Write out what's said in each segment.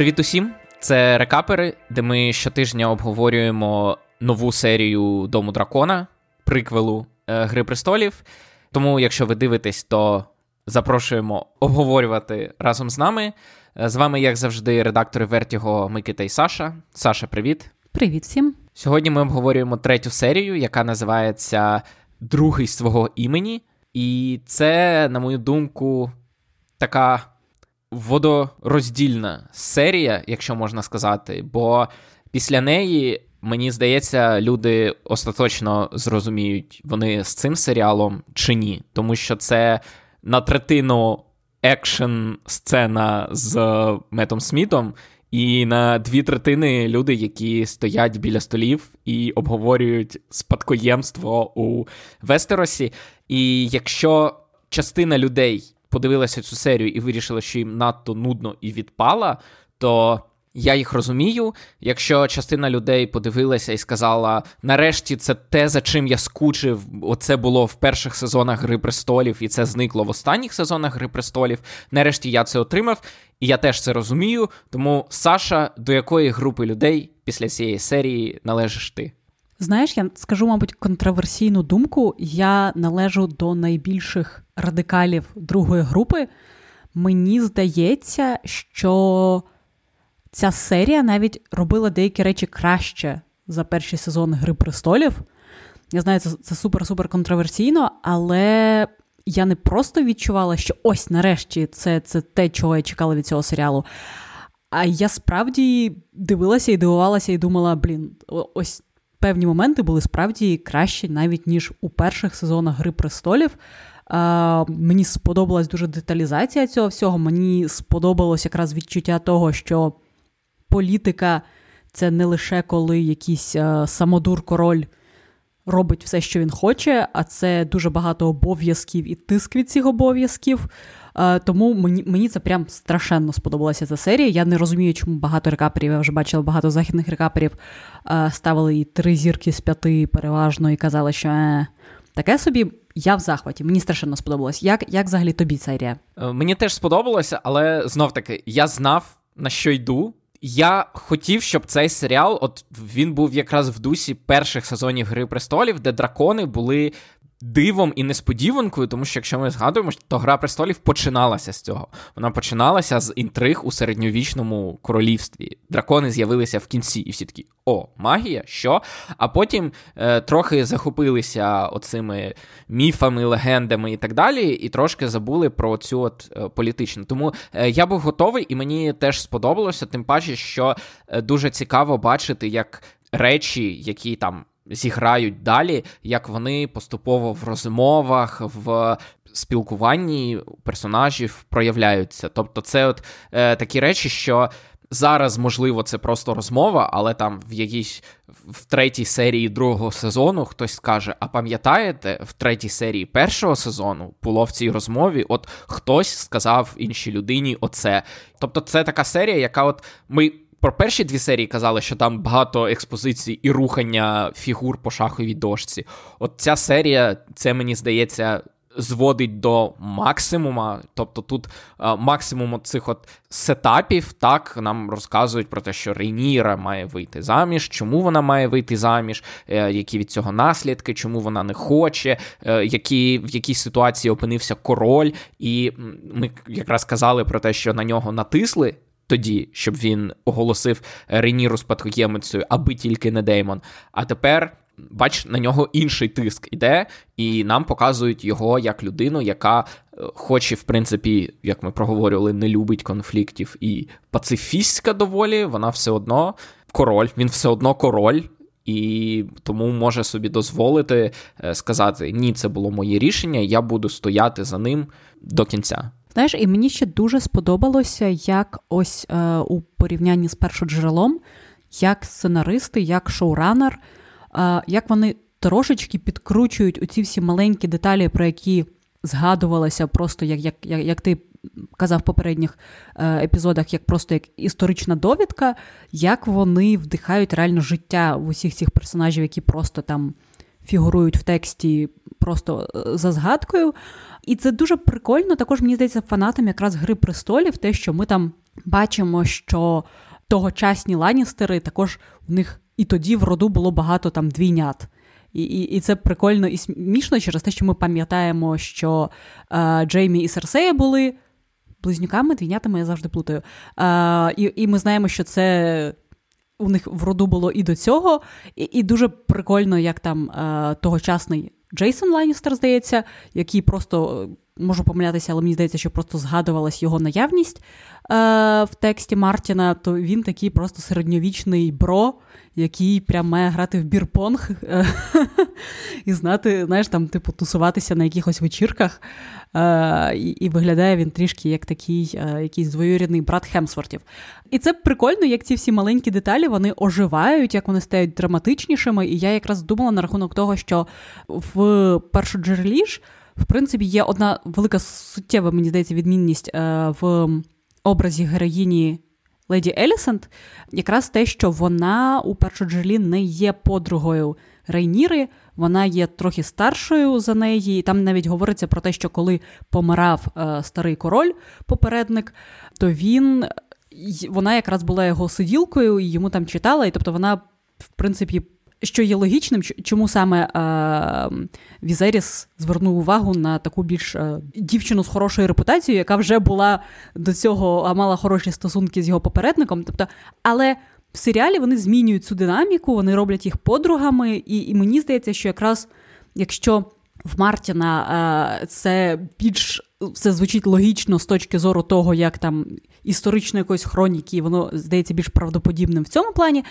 Привіт усім! Це рекапери, де ми щотижня обговорюємо нову серію Дому дракона, приквелу е, Гри престолів. Тому, якщо ви дивитесь, то запрошуємо обговорювати разом з нами. Е, з вами, як завжди, редактори Вертіго Микита і Саша. Саша, привіт. Привіт всім. Сьогодні ми обговорюємо третю серію, яка називається Другий свого імені. І це, на мою думку, така водороздільна серія, якщо можна сказати, бо після неї. Мені здається, люди остаточно зрозуміють, вони з цим серіалом чи ні, тому що це на третину екшн сцена з Метом Смітом, і на дві третини люди, які стоять біля столів і обговорюють спадкоємство у Вестеросі. І якщо частина людей подивилася цю серію і вирішила, що їм надто нудно і відпала, то я їх розумію. Якщо частина людей подивилася і сказала: нарешті це те, за чим я скучив, оце було в перших сезонах Гри престолів, і це зникло в останніх сезонах Гри престолів. Нарешті я це отримав, і я теж це розумію. Тому, Саша, до якої групи людей після цієї серії належиш ти? Знаєш, я скажу, мабуть, контроверсійну думку. Я належу до найбільших радикалів другої групи. Мені здається, що ця серія навіть робила деякі речі краще за перші сезони Гри престолів. Я знаю, це це супер-супер контроверсійно, але я не просто відчувала, що ось нарешті це, це те, чого я чекала від цього серіалу. А я справді дивилася і дивувалася, і думала: блін, ось певні моменти були справді кращі, навіть ніж у перших сезонах Гри престолів. Uh, мені сподобалась дуже деталізація цього всього. Мені сподобалось якраз відчуття того, що політика це не лише коли якийсь uh, самодур король робить все, що він хоче, а це дуже багато обов'язків і тиск від цих обов'язків. Uh, тому мені мені це прям страшенно сподобалася ця серія. Я не розумію, чому багато рекаперів, я вже бачила багато західних рекаперів ставили і три зірки з п'яти переважно і казали, що е, таке собі. Я в захваті, мені страшенно сподобалось. Як як взагалі тобі ця серія? Е, мені теж сподобалося, але знов таки я знав на що йду. Я хотів, щоб цей серіал, от він був якраз в дусі перших сезонів Гри престолів, де дракони були дивом і несподіванкою, тому що якщо ми згадуємо, то Гра престолів починалася з цього. Вона починалася з інтриг у середньовічному королівстві. Дракони з'явилися в кінці, і всі такі о, магія, що? А потім е, трохи захопилися оцими міфами, легендами і так далі, і трошки забули про цю от е, політичну. Тому е, я був готовий, і мені теж сподобалося, тим паче, що е, дуже цікаво бачити, як речі, які там зіграють далі, як вони поступово в розмовах, в спілкуванні персонажів проявляються. Тобто, це от е, такі речі, що. Зараз, можливо, це просто розмова, але там в якійсь в третій серії другого сезону хтось скаже: А пам'ятаєте, в третій серії першого сезону було в цій розмові, от хтось сказав іншій людині оце. Тобто, це така серія, яка от ми про перші дві серії казали, що там багато експозицій і рухання фігур по шаховій дошці. От ця серія, це мені здається. Зводить до максимума, тобто тут а, максимум цих от сетапів так нам розказують про те, що Рейніра має вийти заміж, чому вона має вийти заміж, е, які від цього наслідки, чому вона не хоче, е, які, в якій ситуації опинився король, і ми якраз казали про те, що на нього натисли тоді, щоб він оголосив Рейніру спадкоємицею, аби тільки не Деймон. А тепер. Бач, на нього інший тиск іде, і нам показують його як людину, яка, е, хоч і, в принципі, як ми проговорювали, не любить конфліктів і пацифістська доволі, вона все одно король, він все одно король, і тому може собі дозволити е, сказати: ні, це було моє рішення, я буду стояти за ним до кінця. Знаєш, і мені ще дуже сподобалося, як ось е, у порівнянні з першоджерелом, як сценаристи, як шоуранер, е, як вони трошечки підкручують оці всі маленькі деталі, про які згадувалося, просто як як, як, як ти казав в попередніх е, епізодах, як просто як історична довідка, як вони вдихають реально життя в усіх цих персонажів, які просто там фігурують в тексті просто е, за згадкою. І це дуже прикольно. Також мені здається, фанатам якраз Гри престолів, те, що ми там бачимо, що тогочасні ланістери також у них і тоді в роду було багато там двійнят. І і, і це прикольно і смішно через те, що ми пам'ятаємо, що е, Джеймі і Серсея були близнюками, двійнятами я завжди плутаю. Е, і, і ми знаємо, що це. У них в роду було і до цього, і і дуже прикольно, як там е, тогочасний Джейсон Ланністер, здається, який просто можу помилятися, але мені здається, що просто згадувалась його наявність е, в тексті Мартіна, то він такий просто середньовічний бро, який прям має грати в beer pong е, і знати, знаєш, там, типу, тусуватися на якихось вечірках. Е, і, виглядає він трішки як такий е, якийсь двоюрідний брат Хемсвортів. І це прикольно, як ці всі маленькі деталі вони оживають, як вони стають драматичнішими. І я якраз думала на рахунок того, що в першоджерелі ж в принципі, є одна велика суттєва, мені здається, відмінність в образі героїні Леді Елісент, якраз те, що вона у першоджелі не є подругою Рейніри, вона є трохи старшою за неї. І там навіть говориться про те, що коли помирав е, старий король, попередник, то він. Вона якраз була його сиділкою, і йому там читала, і тобто вона, в принципі, що є логічним, чому саме е, Візеріс звернув увагу на таку більш е, дівчину з хорошою репутацією, яка вже була до цього, а мала хороші стосунки з його попередником. Тобто, але в серіалі вони змінюють цю динаміку, вони роблять їх подругами, і, і мені здається, що якраз якщо в Мартіна е, це більш все звучить логічно з точки зору того, як там історичної якоїсь хроніки, воно здається більш правдоподібним в цьому плані,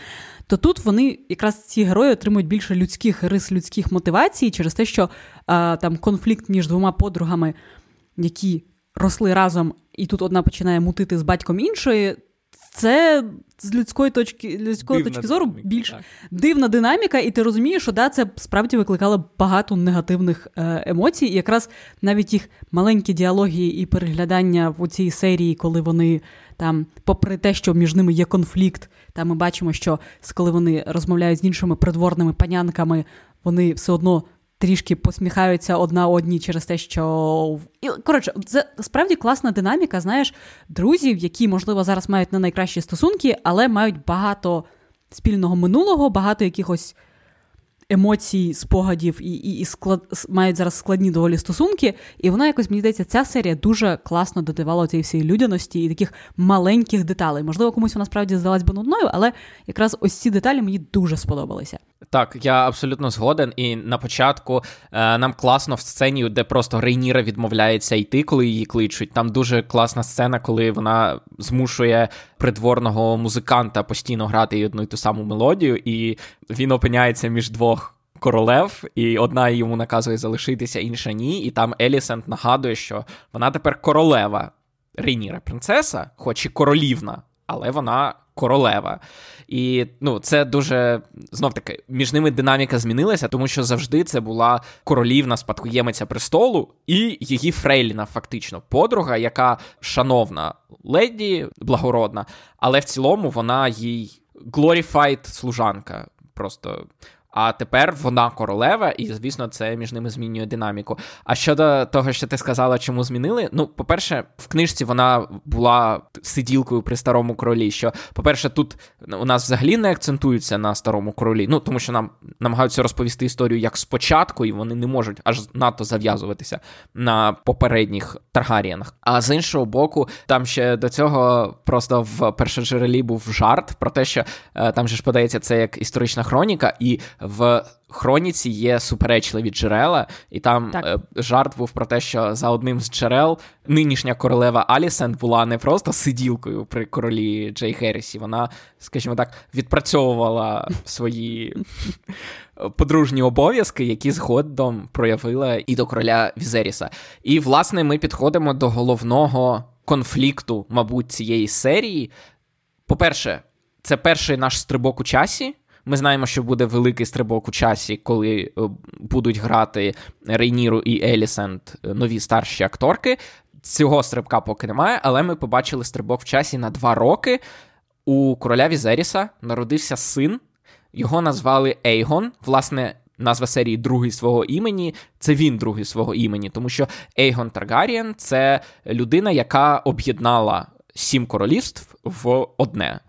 то тут вони якраз ці герої отримують більше людських рис, людських мотивацій через те, що а, там конфлікт між двома подругами, які росли разом, і тут одна починає мутити з батьком іншої. Це з людської точки людської точки зору динаміка, більш так. дивна динаміка, і ти розумієш, що да, це справді викликало багато негативних е, емоцій. І якраз навіть їх маленькі діалоги і переглядання в цій серії, коли вони там, попри те, що між ними є конфлікт, там ми бачимо, що коли вони розмовляють з іншими придворними панянками, вони все одно трішки посміхаються одна одній через те, що І, коротше, це справді класна динаміка. Знаєш, друзів, які, можливо, зараз мають не найкращі стосунки, але мають багато спільного минулого, багато якихось емоцій, спогадів і і, і склад, мають зараз складні доволі стосунки. І вона якось мені здається, ця серія дуже класно додавала цієї всієї людяності і таких маленьких деталей. Можливо, комусь вона справді здалась би нудною, але якраз ось ці деталі мені дуже сподобалися. Так, я абсолютно згоден. І на початку е, нам класно в сцені, де просто Рейніра відмовляється йти, коли її кличуть. Там дуже класна сцена, коли вона змушує придворного музиканта постійно грати одну і ту саму мелодію, і він опиняється між двох. Королев, і одна йому наказує залишитися, інша ні. І там Елісент нагадує, що вона тепер королева Рейніра принцеса, хоч і королівна, але вона королева. І ну, це дуже знов таки між ними динаміка змінилася, тому що завжди це була королівна спадкоємиця престолу і її Фрейліна, фактично, подруга, яка шановна леді, благородна, але в цілому вона їй glorified служанка. Просто а тепер вона королева, і, звісно, це між ними змінює динаміку. А щодо того, що ти сказала, чому змінили, ну, по-перше, в книжці вона була сиділкою при старому королі. Що, по-перше, тут у нас взагалі не акцентуються на старому королі, ну тому що нам намагаються розповісти історію як спочатку, і вони не можуть аж надто зав'язуватися на попередніх Таргаріянах. А з іншого боку, там ще до цього просто в першоджерелі був жарт про те, що е, там же ж подається це як історична хроніка, і в хроніці є суперечливі джерела, і там е, жарт був про те, що за одним з джерел нинішня королева Алісент була не просто сиділкою при королі Джей Херрісі, вона, скажімо так, відпрацьовувала свої подружні обов'язки, які згодом проявила і до короля Візеріса. І, власне, ми підходимо до головного конфлікту, мабуть, цієї серії. По-перше, це перший наш стрибок у часі. Ми знаємо, що буде великий стрибок у часі, коли е, будуть грати Рейніру і Елісент е, нові старші акторки. Цього стрибка поки немає, але ми побачили стрибок в часі на два роки. У короля Візеріса народився син, його назвали Ейгон. Власне, назва серії другий свого імені. Це він другий свого імені, тому що Ейгон Таргарієн це людина, яка об'єднала сім королівств в одне.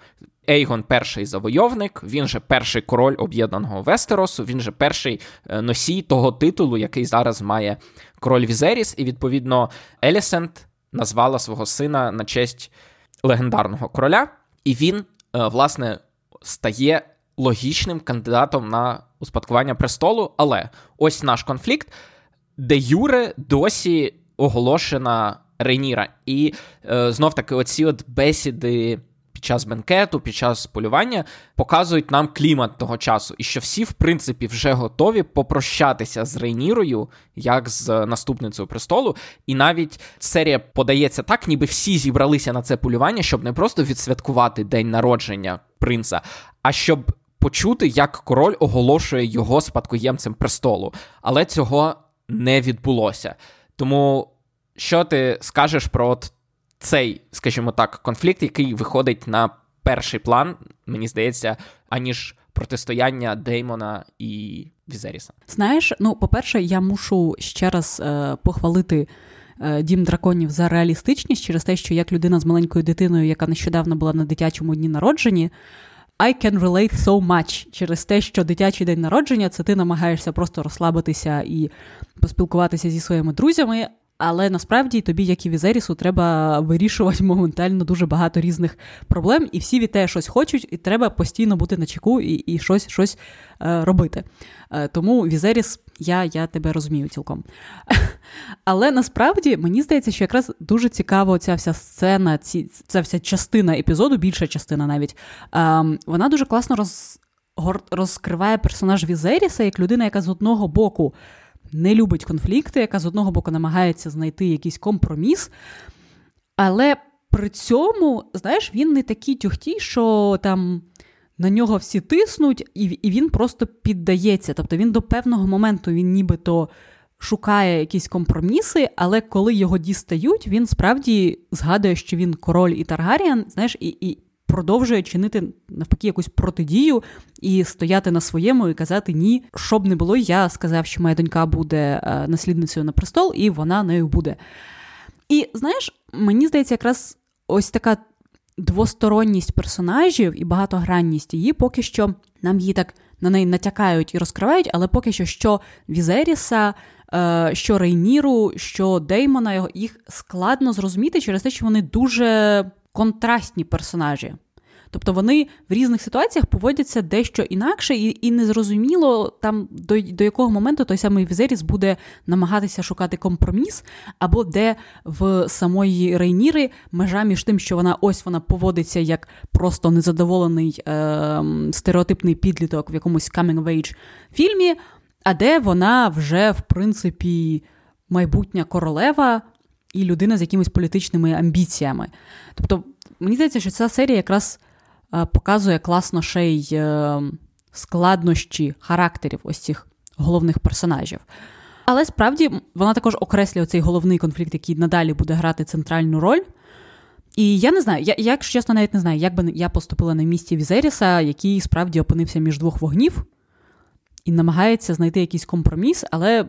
Ейгон перший завойовник, він же перший король об'єднаного Вестеросу, він же перший е, носій того титулу, який зараз має король Візеріс, і відповідно Елісент назвала свого сина на честь легендарного короля, і він, е, власне, стає логічним кандидатом на успадкування престолу. Але ось наш конфлікт, де Юре досі оголошена Рейніра. І е, знов таки, оці от бесіди. Під час бенкету, під час полювання показують нам клімат того часу, і що всі, в принципі, вже готові попрощатися з Рейнірою, як з наступницею престолу. І навіть серія подається так, ніби всі зібралися на це полювання, щоб не просто відсвяткувати день народження принца, а щоб почути, як король оголошує його спадкоємцем престолу. Але цього не відбулося. Тому що ти скажеш про от цей, скажімо так, конфлікт, який виходить на перший план, мені здається, аніж протистояння Деймона і Візеріса? Знаєш, ну, по-перше, я мушу ще раз е, похвалити. Е, Дім драконів за реалістичність через те, що як людина з маленькою дитиною, яка нещодавно була на дитячому дні народженні, I can relate so much через те, що дитячий день народження це ти намагаєшся просто розслабитися і поспілкуватися зі своїми друзями. Але насправді тобі, як і Візерісу, треба вирішувати моментально дуже багато різних проблем, і всі від тебе щось хочуть, і треба постійно бути на чеку і і щось щось е, робити. Е, тому Візеріс, я я тебе розумію цілком. Але насправді мені здається, що якраз дуже цікаво ця вся сцена, ці, ця вся частина епізоду, більша частина навіть, е, вона дуже класно роз, розкриває персонаж Візеріса як людина, яка з одного боку не любить конфлікти, яка з одного боку намагається знайти якийсь компроміс. Але при цьому, знаєш, він не такий тюхтій, що там на нього всі тиснуть, і і він просто піддається. Тобто він до певного моменту він нібито шукає якісь компроміси, але коли його дістають, він справді згадує, що він король і Таргаріан, знаєш, і, і продовжує чинити навпаки якусь протидію і стояти на своєму і казати ні, що б не було, я сказав, що моя донька буде е, наслідницею на престол, і вона нею буде. І знаєш, мені здається, якраз ось така двосторонність персонажів і багатогранність її поки що нам її так на неї натякають і розкривають, але поки що що Візеріса, е, що Рейніру, що Деймона, їх складно зрозуміти через те, що вони дуже контрастні персонажі. Тобто вони в різних ситуаціях поводяться дещо інакше, і і незрозуміло там до до якого моменту той самий Візеріс буде намагатися шукати компроміс, або де в самої Рейніри межа між тим, що вона ось вона поводиться як просто незадоволений е, стереотипний підліток в якомусь coming of age фільмі, а де вона вже, в принципі, майбутня королева і людина з якимись політичними амбіціями. Тобто, мені здається, що ця серія якраз е, показує класно ще й е, складнощі характерів ось цих головних персонажів. Але справді вона також окреслює цей головний конфлікт, який надалі буде грати центральну роль. І я не знаю, я, якщо чесно, навіть не знаю, як би я поступила на місці Візеріса, який справді опинився між двох вогнів і намагається знайти якийсь компроміс, але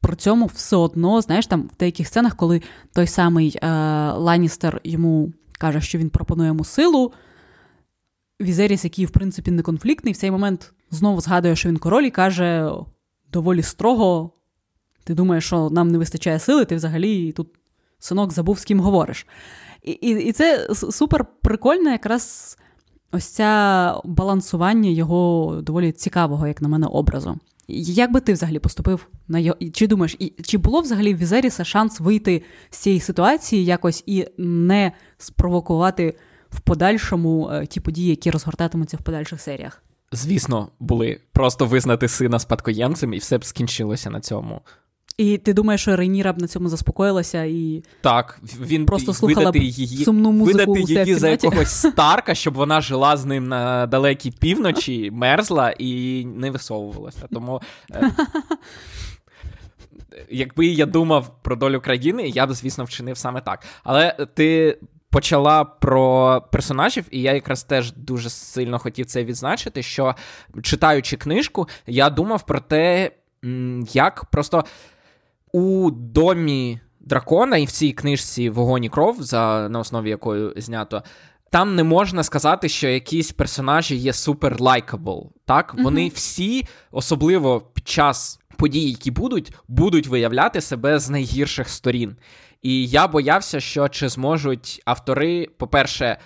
при цьому все одно, знаєш, там в деяких сценах, коли той самий е, Ланністер йому каже, що він пропонує йому силу. Візеріс, який, в принципі, не конфліктний, в цей момент знову згадує, що він король і каже доволі строго: ти думаєш, що нам не вистачає сили, ти взагалі тут синок забув, з ким говориш. І і, і це супер прикольно, якраз ось ця балансування його доволі цікавого, як на мене, образу. Як би ти взагалі поступив на його? Чи думаєш, і чи було взагалі в Візеріса шанс вийти з цієї ситуації якось і не спровокувати в подальшому е, ті події, які розгортатимуться в подальших серіях? Звісно, були просто визнати сина спадкоємцем, і все б скінчилося на цьому. І ти думаєш, що Рейніра б на цьому заспокоїлася і так, він просто слухала б її, сумну музику видати її за якогось старка, щоб вона жила з ним на далекій півночі, мерзла і не висовувалася. Тому. Е... Якби я думав про долю країни, я б, звісно, вчинив саме так. Але ти почала про персонажів, і я якраз теж дуже сильно хотів це відзначити. Що читаючи книжку, я думав про те, як просто у домі дракона, і в цій книжці Вогонь і кров, за на основі якої знято. Там не можна сказати, що якісь персонажі є супер likable. Так, mm-hmm. вони всі, особливо під час подій, які будуть, будуть виявляти себе з найгірших сторін. І я боявся, що чи зможуть автори, по-перше,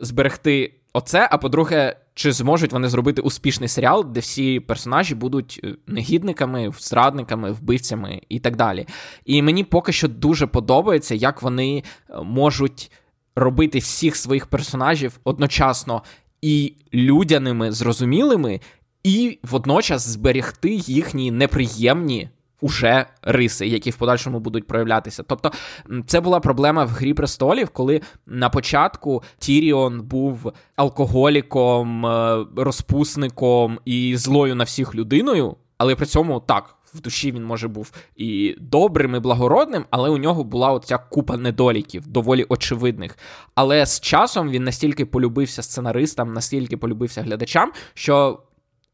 зберегти оце, а по-друге, чи зможуть вони зробити успішний серіал, де всі персонажі будуть е, негідниками, зрадниками, вбивцями і так далі. І мені поки що дуже подобається, як вони е, можуть робити всіх своїх персонажів одночасно і людяними, зрозумілими, і водночас зберегти їхні неприємні уже риси, які в подальшому будуть проявлятися. Тобто, це була проблема в Грі престолів, коли на початку Тіріон був алкоголіком, е, розпусником і злою на всіх людиною, але при цьому так. В душі він може був і добрим, і благородним, але у нього була оця купа недоліків, доволі очевидних. Але з часом він настільки полюбився сценаристам, настільки полюбився глядачам, що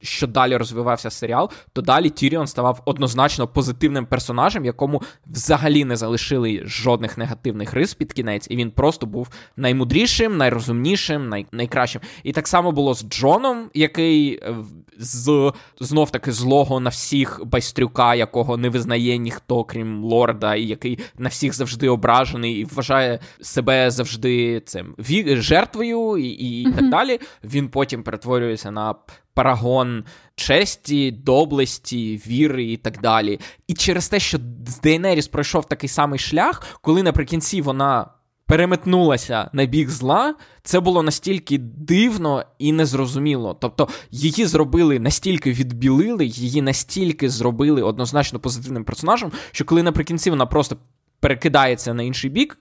що далі розвивався серіал, то далі Тіріон ставав однозначно позитивним персонажем, якому взагалі не залишили жодних негативних рис під кінець, і він просто був наймудрішим, найрозумнішим, най... найкращим. І так само було з Джоном, який е, з знов таки злого на всіх байстрюка, якого не визнає ніхто, крім лорда, і який на всіх завжди ображений і вважає себе завжди цим жертвою, і, і mm-hmm. так далі. Він потім перетворюється на парагон честі, доблесті, віри і так далі. І через те, що з Дейнеріс пройшов такий самий шлях, коли наприкінці вона. Переметнулася на бік зла, це було настільки дивно і незрозуміло. Тобто її зробили настільки відбілили, її настільки зробили однозначно позитивним персонажем, що коли наприкінці вона просто перекидається на інший бік,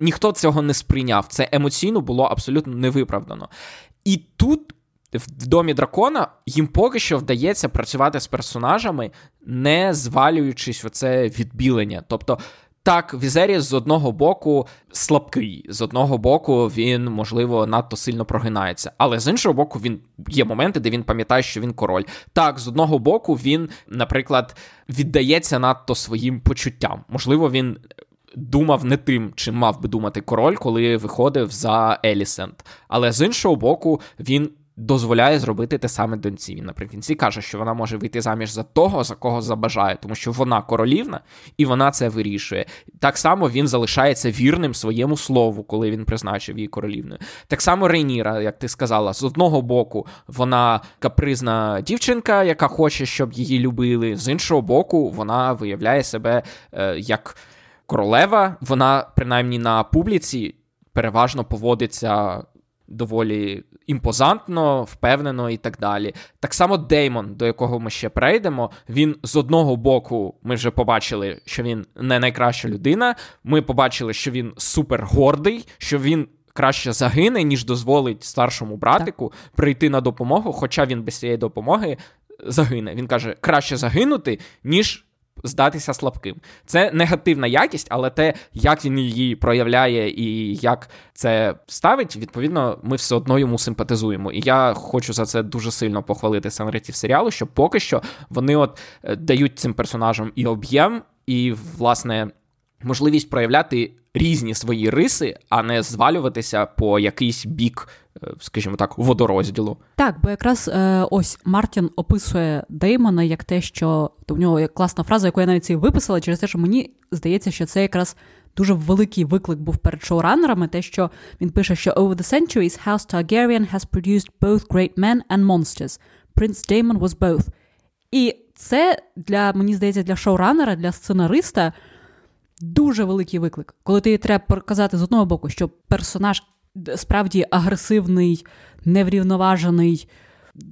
ніхто цього не сприйняв. Це емоційно було абсолютно невиправдано. І тут в домі дракона їм поки що вдається працювати з персонажами, не звалюючись в це відбілення. Тобто. Так, Візеріс з одного боку слабкий, з одного боку, він, можливо, надто сильно прогинається. Але з іншого боку, він є моменти, де він пам'ятає, що він король. Так, з одного боку, він, наприклад, віддається надто своїм почуттям. Можливо, він думав не тим, чим мав би думати король, коли виходив за Елісент. Але з іншого боку, він дозволяє зробити те саме доньці. Він наприкінці каже, що вона може вийти заміж за того, за кого забажає, тому що вона королівна і вона це вирішує. Так само він залишається вірним своєму слову, коли він призначив її королівною. Так само Рейніра, як ти сказала, з одного боку вона капризна дівчинка, яка хоче, щоб її любили. З іншого боку, вона виявляє себе е, як королева. Вона принаймні на публіці переважно поводиться доволі імпозантно, впевнено і так далі. Так само Деймон, до якого ми ще прийдемо, він з одного боку, ми вже побачили, що він не найкраща людина. Ми побачили, що він супер гордий, що він. Краще загине, ніж дозволить старшому братику так. прийти на допомогу, хоча він без цієї допомоги загине. Він каже: краще загинути, ніж здатися слабким. Це негативна якість, але те, як він її проявляє і як це ставить, відповідно, ми все одно йому симпатизуємо. І я хочу за це дуже сильно похвалити сценаристів серіалу, що поки що вони от е, дають цим персонажам і об'єм, і, власне, можливість проявляти різні свої риси, а не звалюватися по якийсь бік. Е, скажімо так, водорозділу. Так, бо якраз е, ось Мартін описує Деймона як те, що в нього є класна фраза, яку я навіть і виписала, через те, що мені здається, що це якраз дуже великий виклик був перед шоуранерами, те, що він пише, що over the centuries, House Targaryen has produced both great men and monsters. Prince Damon was both. І це для мені здається, для шоуранера, для сценариста дуже великий виклик, коли ти треба показати з одного боку, що персонаж справді агресивний, неврівноважений,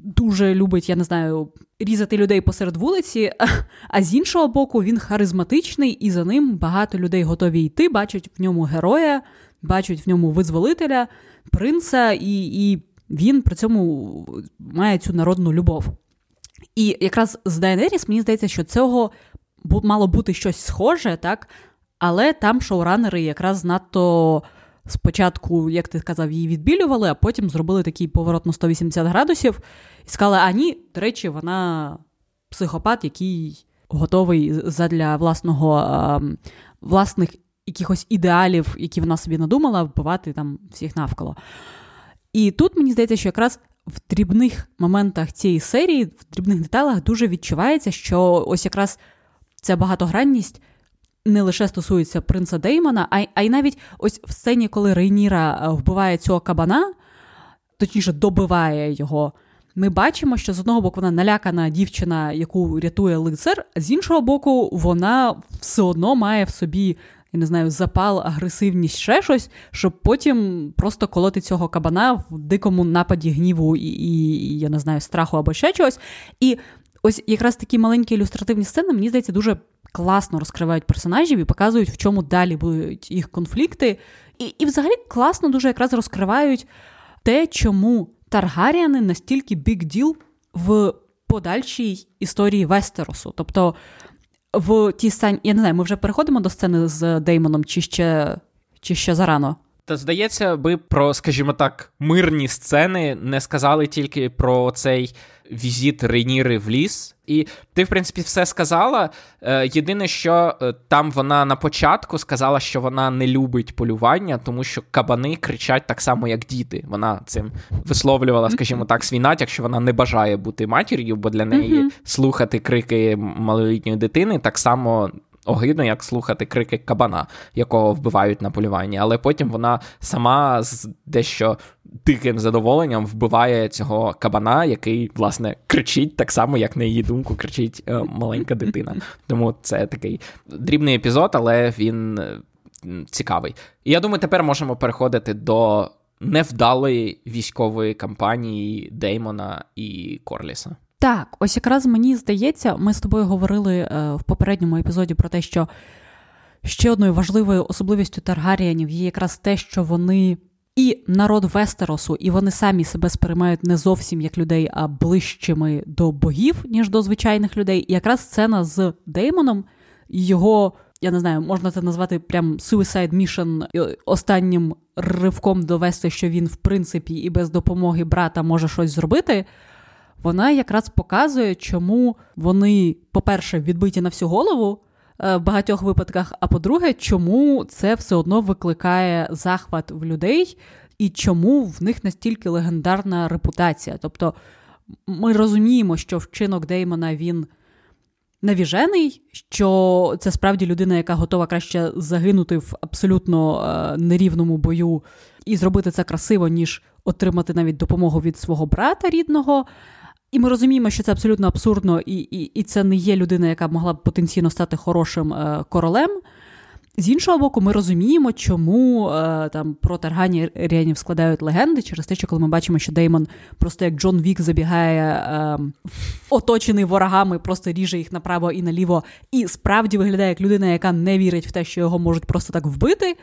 дуже любить, я не знаю, різати людей посеред вулиці, а з іншого боку, він харизматичний, і за ним багато людей готові йти, бачать в ньому героя, бачать в ньому визволителя, принца, і, і він при цьому має цю народну любов. І якраз з Дайнеріс мені здається, що цього мало бути щось схоже, так? Але там шоуранери якраз надто спочатку, як ти сказав, її відбілювали, а потім зробили такий поворот на 180 градусів і сказали: а ні, до речі, вона психопат, який готовий задля власного ем, власних якихось ідеалів, які вона собі надумала, вбивати там всіх навколо. І тут мені здається, що якраз в дрібних моментах цієї серії, в дрібних деталях дуже відчувається, що ось якраз ця багатогранність не лише стосується принца Деймона, а й, а й навіть ось в сцені, коли Рейніра е, вбиває цього кабана, точніше добиває його. Ми бачимо, що з одного боку вона налякана дівчина, яку рятує лицар, а з іншого боку, вона все одно має в собі я не знаю, запал, агресивність, ще щось, щоб потім просто колоти цього кабана в дикому нападі гніву і, і я не знаю, страху або ще чогось. І ось якраз такі маленькі ілюстративні сцени, мені здається, дуже класно розкривають персонажів і показують, в чому далі будуть їх конфлікти. І, і взагалі класно дуже якраз розкривають те, чому Таргаріани настільки бік діл в подальшій історії Вестеросу. Тобто в тій сцені, я не знаю, ми вже переходимо до сцени з Деймоном, чи ще чи ще зарано? Та здається, ви про, скажімо так, мирні сцени не сказали тільки про цей візит Рейніри в ліс. І ти, в принципі, все сказала. Е, єдине, що е, там вона на початку сказала, що вона не любить полювання, тому що кабани кричать так само, як діти. Вона цим висловлювала, скажімо так, свій натяк, що вона не бажає бути матір'ю, бо для неї слухати крики малолітньої дитини так само огидно, як слухати крики кабана, якого вбивають на полюванні. Але потім вона сама з дещо диким задоволенням вбиває цього кабана, який, власне, кричить так само, як на її думку, кричить е, маленька дитина. Тому це такий дрібний епізод, але він е, цікавий. І я думаю, тепер можемо переходити до невдалої військової кампанії Деймона і Корліса. Так, ось якраз мені здається, ми з тобою говорили е, в попередньому епізоді про те, що ще одною важливою особливістю Таргаріанів є якраз те, що вони і народ Вестеросу, і вони самі себе сприймають не зовсім як людей, а ближчими до богів, ніж до звичайних людей. І якраз сцена з Деймоном його. Я не знаю, можна це назвати прям suicide mission останнім ривком довести, що він, в принципі, і без допомоги брата може щось зробити вона якраз показує, чому вони, по-перше, відбиті на всю голову в багатьох випадках, а по-друге, чому це все одно викликає захват в людей, і чому в них настільки легендарна репутація. Тобто ми розуміємо, що вчинок Деймона він. Навіжений, що це справді людина, яка готова краще загинути в абсолютно е, нерівному бою і зробити це красиво, ніж отримати навіть допомогу від свого брата рідного. І ми розуміємо, що це абсолютно абсурдно, і і, і це не є людина, яка могла б потенційно стати хорошим е, королем. З іншого боку, ми розуміємо, чому е, там про Таргані Ріанів складають легенди через те, що коли ми бачимо, що Деймон просто як Джон Вік забігає е, оточений ворогами, просто ріже їх направо і наліво, і справді виглядає як людина, яка не вірить в те, що його можуть просто так вбити.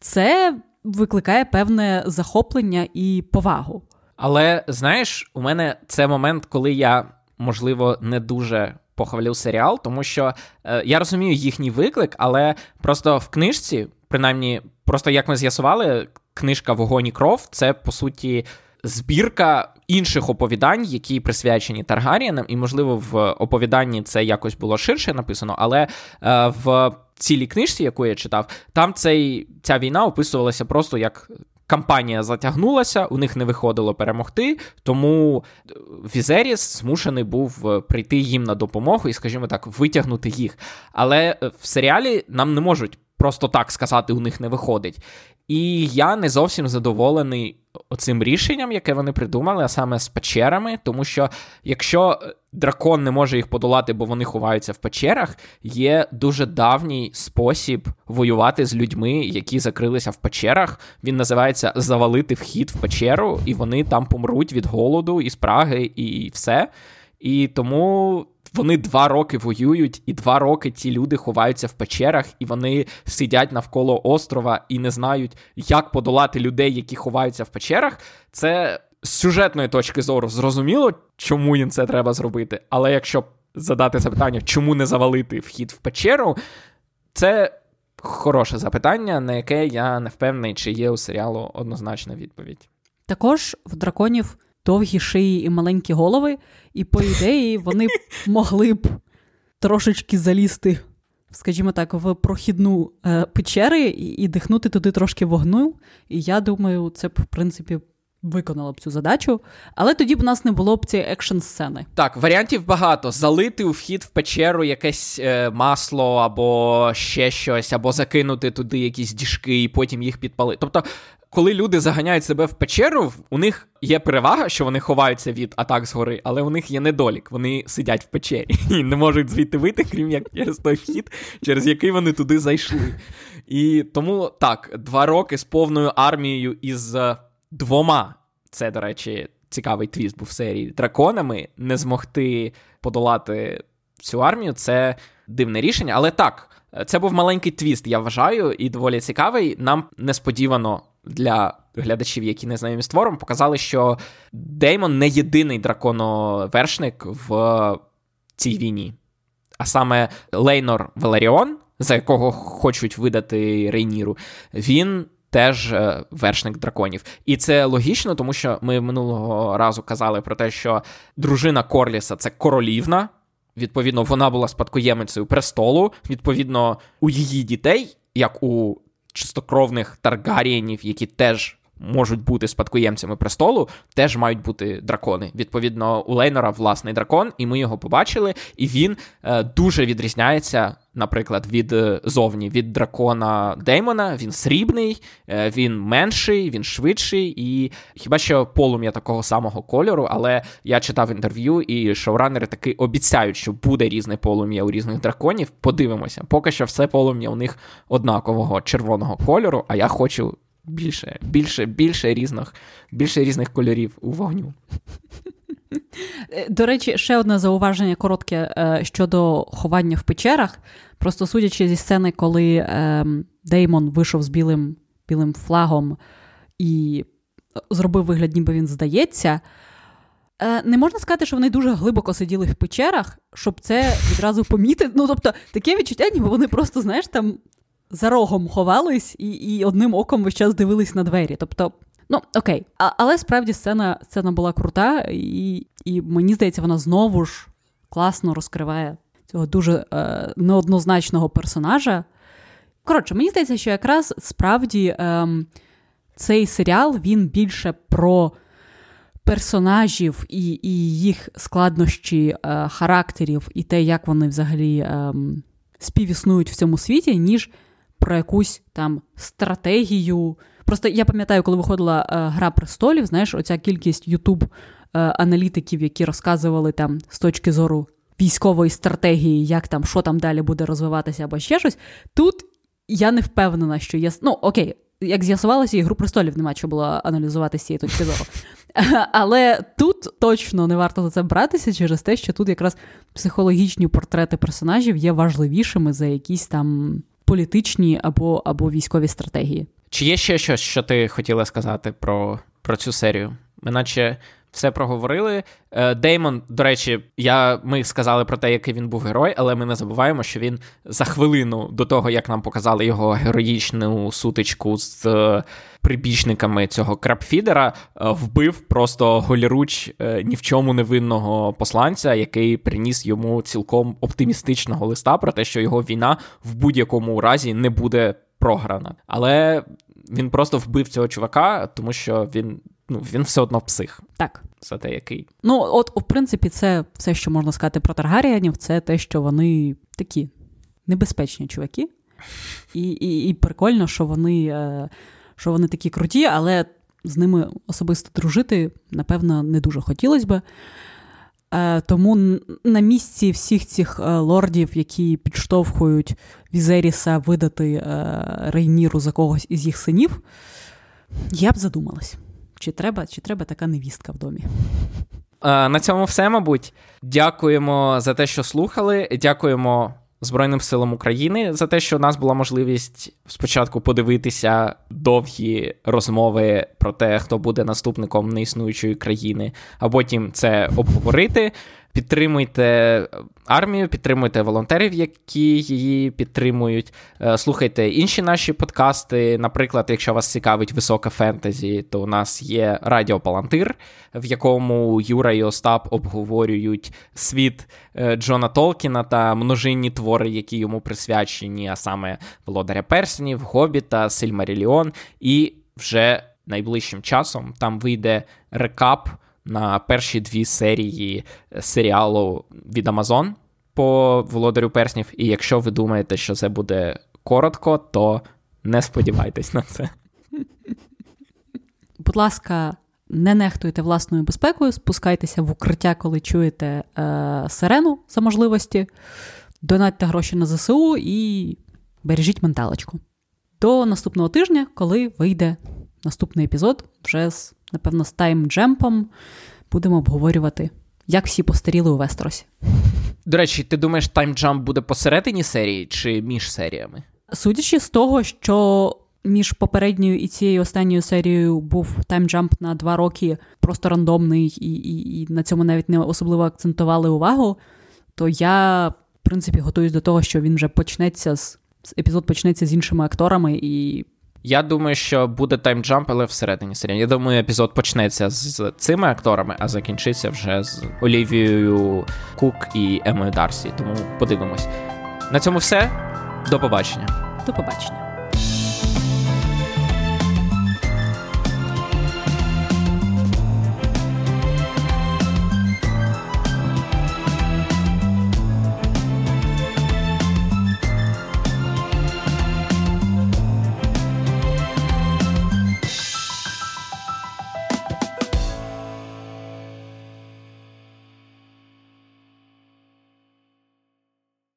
Це викликає певне захоплення і повагу. Але знаєш, у мене це момент, коли я, можливо, не дуже похвалив серіал, тому що е, я розумію їхній виклик, але просто в книжці, принаймні, просто як ми з'ясували, книжка Вогонь і кров це по суті. Збірка інших оповідань, які присвячені Таргаріянам, і, можливо, в оповіданні це якось було ширше написано, але е, в цілій книжці, яку я читав, там цей, ця війна описувалася просто як кампанія затягнулася, у них не виходило перемогти, тому Візеріс змушений був е, прийти їм на допомогу і, скажімо так, витягнути їх. Але е, в серіалі нам не можуть просто так сказати, у них не виходить. І я не зовсім задоволений оцим рішенням, яке вони придумали, а саме з печерами. Тому що якщо дракон не може їх подолати, бо вони ховаються в печерах, є дуже давній спосіб воювати з людьми, які закрилися в печерах. Він називається завалити вхід в печеру, і вони там помруть від голоду і спраги, і все. І тому вони два роки воюють, і два роки ті люди ховаються в печерах, і вони сидять навколо острова і не знають, як подолати людей, які ховаються в печерах. Це з сюжетної точки зору зрозуміло, чому їм це треба зробити. Але якщо задати запитання, чому не завалити вхід в печеру, це хороше запитання, на яке я не впевнений, чи є у серіалу однозначна відповідь. Також в драконів довгі шиї і маленькі голови, і, по ідеї, вони могли б трошечки залізти, скажімо так, в прохідну е, печери і, і дихнути туди трошки вогню. І я думаю, це б, в принципі, виконало б цю задачу, але тоді б у нас не було б цієї екшн сцени. Так, варіантів багато: залити у вхід в печеру якесь е, масло або ще щось, або закинути туди якісь діжки і потім їх підпалити. Тобто. Коли люди заганяють себе в печеру, у них є перевага, що вони ховаються від атак згори, але у них є недолік. Вони сидять в печері і не можуть звідти вийти, крім як через той вхід, через який вони туди зайшли. І тому так, два роки з повною армією із двома. Це, до речі, цікавий твіст був в серії драконами. Не змогти подолати цю армію це дивне рішення. Але так, це був маленький твіст, я вважаю, і доволі цікавий. Нам несподівано для глядачів, які не знайомі з твором, показали, що Деймон не єдиний драконовершник в цій війні. А саме Лейнор Веларіон, за якого хочуть видати Рейніру, він теж е, вершник драконів. І це логічно, тому що ми минулого разу казали про те, що дружина Корліса це королівна. Відповідно, вона була спадкоємицею престолу. Відповідно, у її дітей, як у чистокровних Таргарієнів, які теж можуть бути спадкоємцями престолу, теж мають бути дракони. Відповідно, у Лейнора власний дракон, і ми його побачили, і він е, дуже відрізняється, наприклад, від е, зовні від дракона Деймона. Він срібний, е, він менший, він швидший, і хіба що полум'я такого самого кольору, але я читав інтерв'ю, і шоуранери таки обіцяють, що буде різне полум'я у різних драконів. Подивимося, поки що все полум'я у них однакового червоного кольору, а я хочу більше, більше, більше різних, більше різних кольорів у вогню. Е, до речі, ще одне зауваження коротке е, щодо ховання в печерах. Просто судячи зі сцени, коли е, Деймон вийшов з білим білим флагом і зробив вигляд, ніби він здається. Не можна сказати, що вони дуже глибоко сиділи в печерах, щоб це відразу помітити. Ну, тобто, таке відчуття, ніби вони просто, знаєш, там за рогом ховались і і одним оком весь час дивились на двері. Тобто, ну окей. А, Але справді сцена сцена була крута, і і мені здається, вона знову ж класно розкриває цього дуже е, неоднозначного персонажа. Коротше, мені здається, що якраз справді е, цей серіал він більше про. Персонажів і і їх складнощі е, характерів, і те, як вони взагалі е, співіснують в цьому світі, ніж про якусь там стратегію. Просто я пам'ятаю, коли виходила е, Гра престолів, знаєш, оця кількість ютуб е, які розказували там з точки зору військової стратегії, як там, що там далі буде розвиватися, або ще щось. Тут я не впевнена, що є. Ну, окей, як з'ясувалося, і гру престолів нема що було аналізувати з цієї точки зору. Але тут точно не варто за це братися через те, що тут якраз психологічні портрети персонажів є важливішими за якісь там політичні або або військові стратегії. Чи є ще щось, що ти хотіла сказати про, про цю серію? Ми наче все проговорили. Е, Деймон, до речі, я, ми сказали про те, який він був герой, але ми не забуваємо, що він за хвилину до того, як нам показали його героїчну сутичку з е, прибічниками цього крабфідера, е, вбив просто голіруч ні в чому невинного посланця, який приніс йому цілком оптимістичного листа про те, що його війна в будь-якому разі не буде програна. Але він просто вбив цього чувака, тому що він ну, він все одно псих. Так. За те, який. Ну, от, в принципі, це все, що можна сказати про Таргаріанів, це те, що вони такі небезпечні чуваки. І і, і прикольно, що вони е, що вони такі круті, але з ними особисто дружити, напевно, не дуже хотілося би. Е, тому на місці всіх цих е, лордів, які підштовхують Візеріса видати Рейніру за когось із їх синів, я б задумалась. Чи треба чи треба така невістка в домі? На цьому все, мабуть. Дякуємо за те, що слухали. Дякуємо Збройним силам України за те, що у нас була можливість спочатку подивитися довгі розмови про те, хто буде наступником неіснуючої країни, а потім це обговорити. Підтримуйте армію, підтримуйте волонтерів, які її підтримують. Е, слухайте інші наші подкасти. Наприклад, якщо вас цікавить висока фентезі, то у нас є Радіо Палантир, в якому Юра і Остап обговорюють світ е, Джона Толкіна та множинні твори, які йому присвячені, а саме Володаря Перснів, Гобіта, Сильмаріліон. І вже найближчим часом там вийде рекап на перші дві серії серіалу від Amazon по Володарю Перснів. І якщо ви думаєте, що це буде коротко, то не сподівайтесь на це. Будь ласка, не нехтуйте власною безпекою, спускайтеся в укриття, коли чуєте е, сирену за можливості, донатьте гроші на ЗСУ і бережіть менталочку. До наступного тижня, коли вийде наступний епізод, вже з, напевно, з time jump ом будемо обговорювати, як всі постаріли у Вестеросі. До речі, ти думаєш, time jump буде посередині серії чи між серіями? Судячи з того, що між попередньою і цією останньою серією був time jump на два роки, просто рандомний, і, і, і на цьому навіть не особливо акцентували увагу, то я, в принципі, готуюсь до того, що він вже почнеться з епізод почнеться з іншими акторами і. Я думаю, що буде таймджамп, але всередині серіалу. Я думаю, епізод почнеться з цими акторами, а закінчиться вже з Олівією Кук і Емою Дарсі. Тому подивимось. На цьому все. До побачення. До побачення.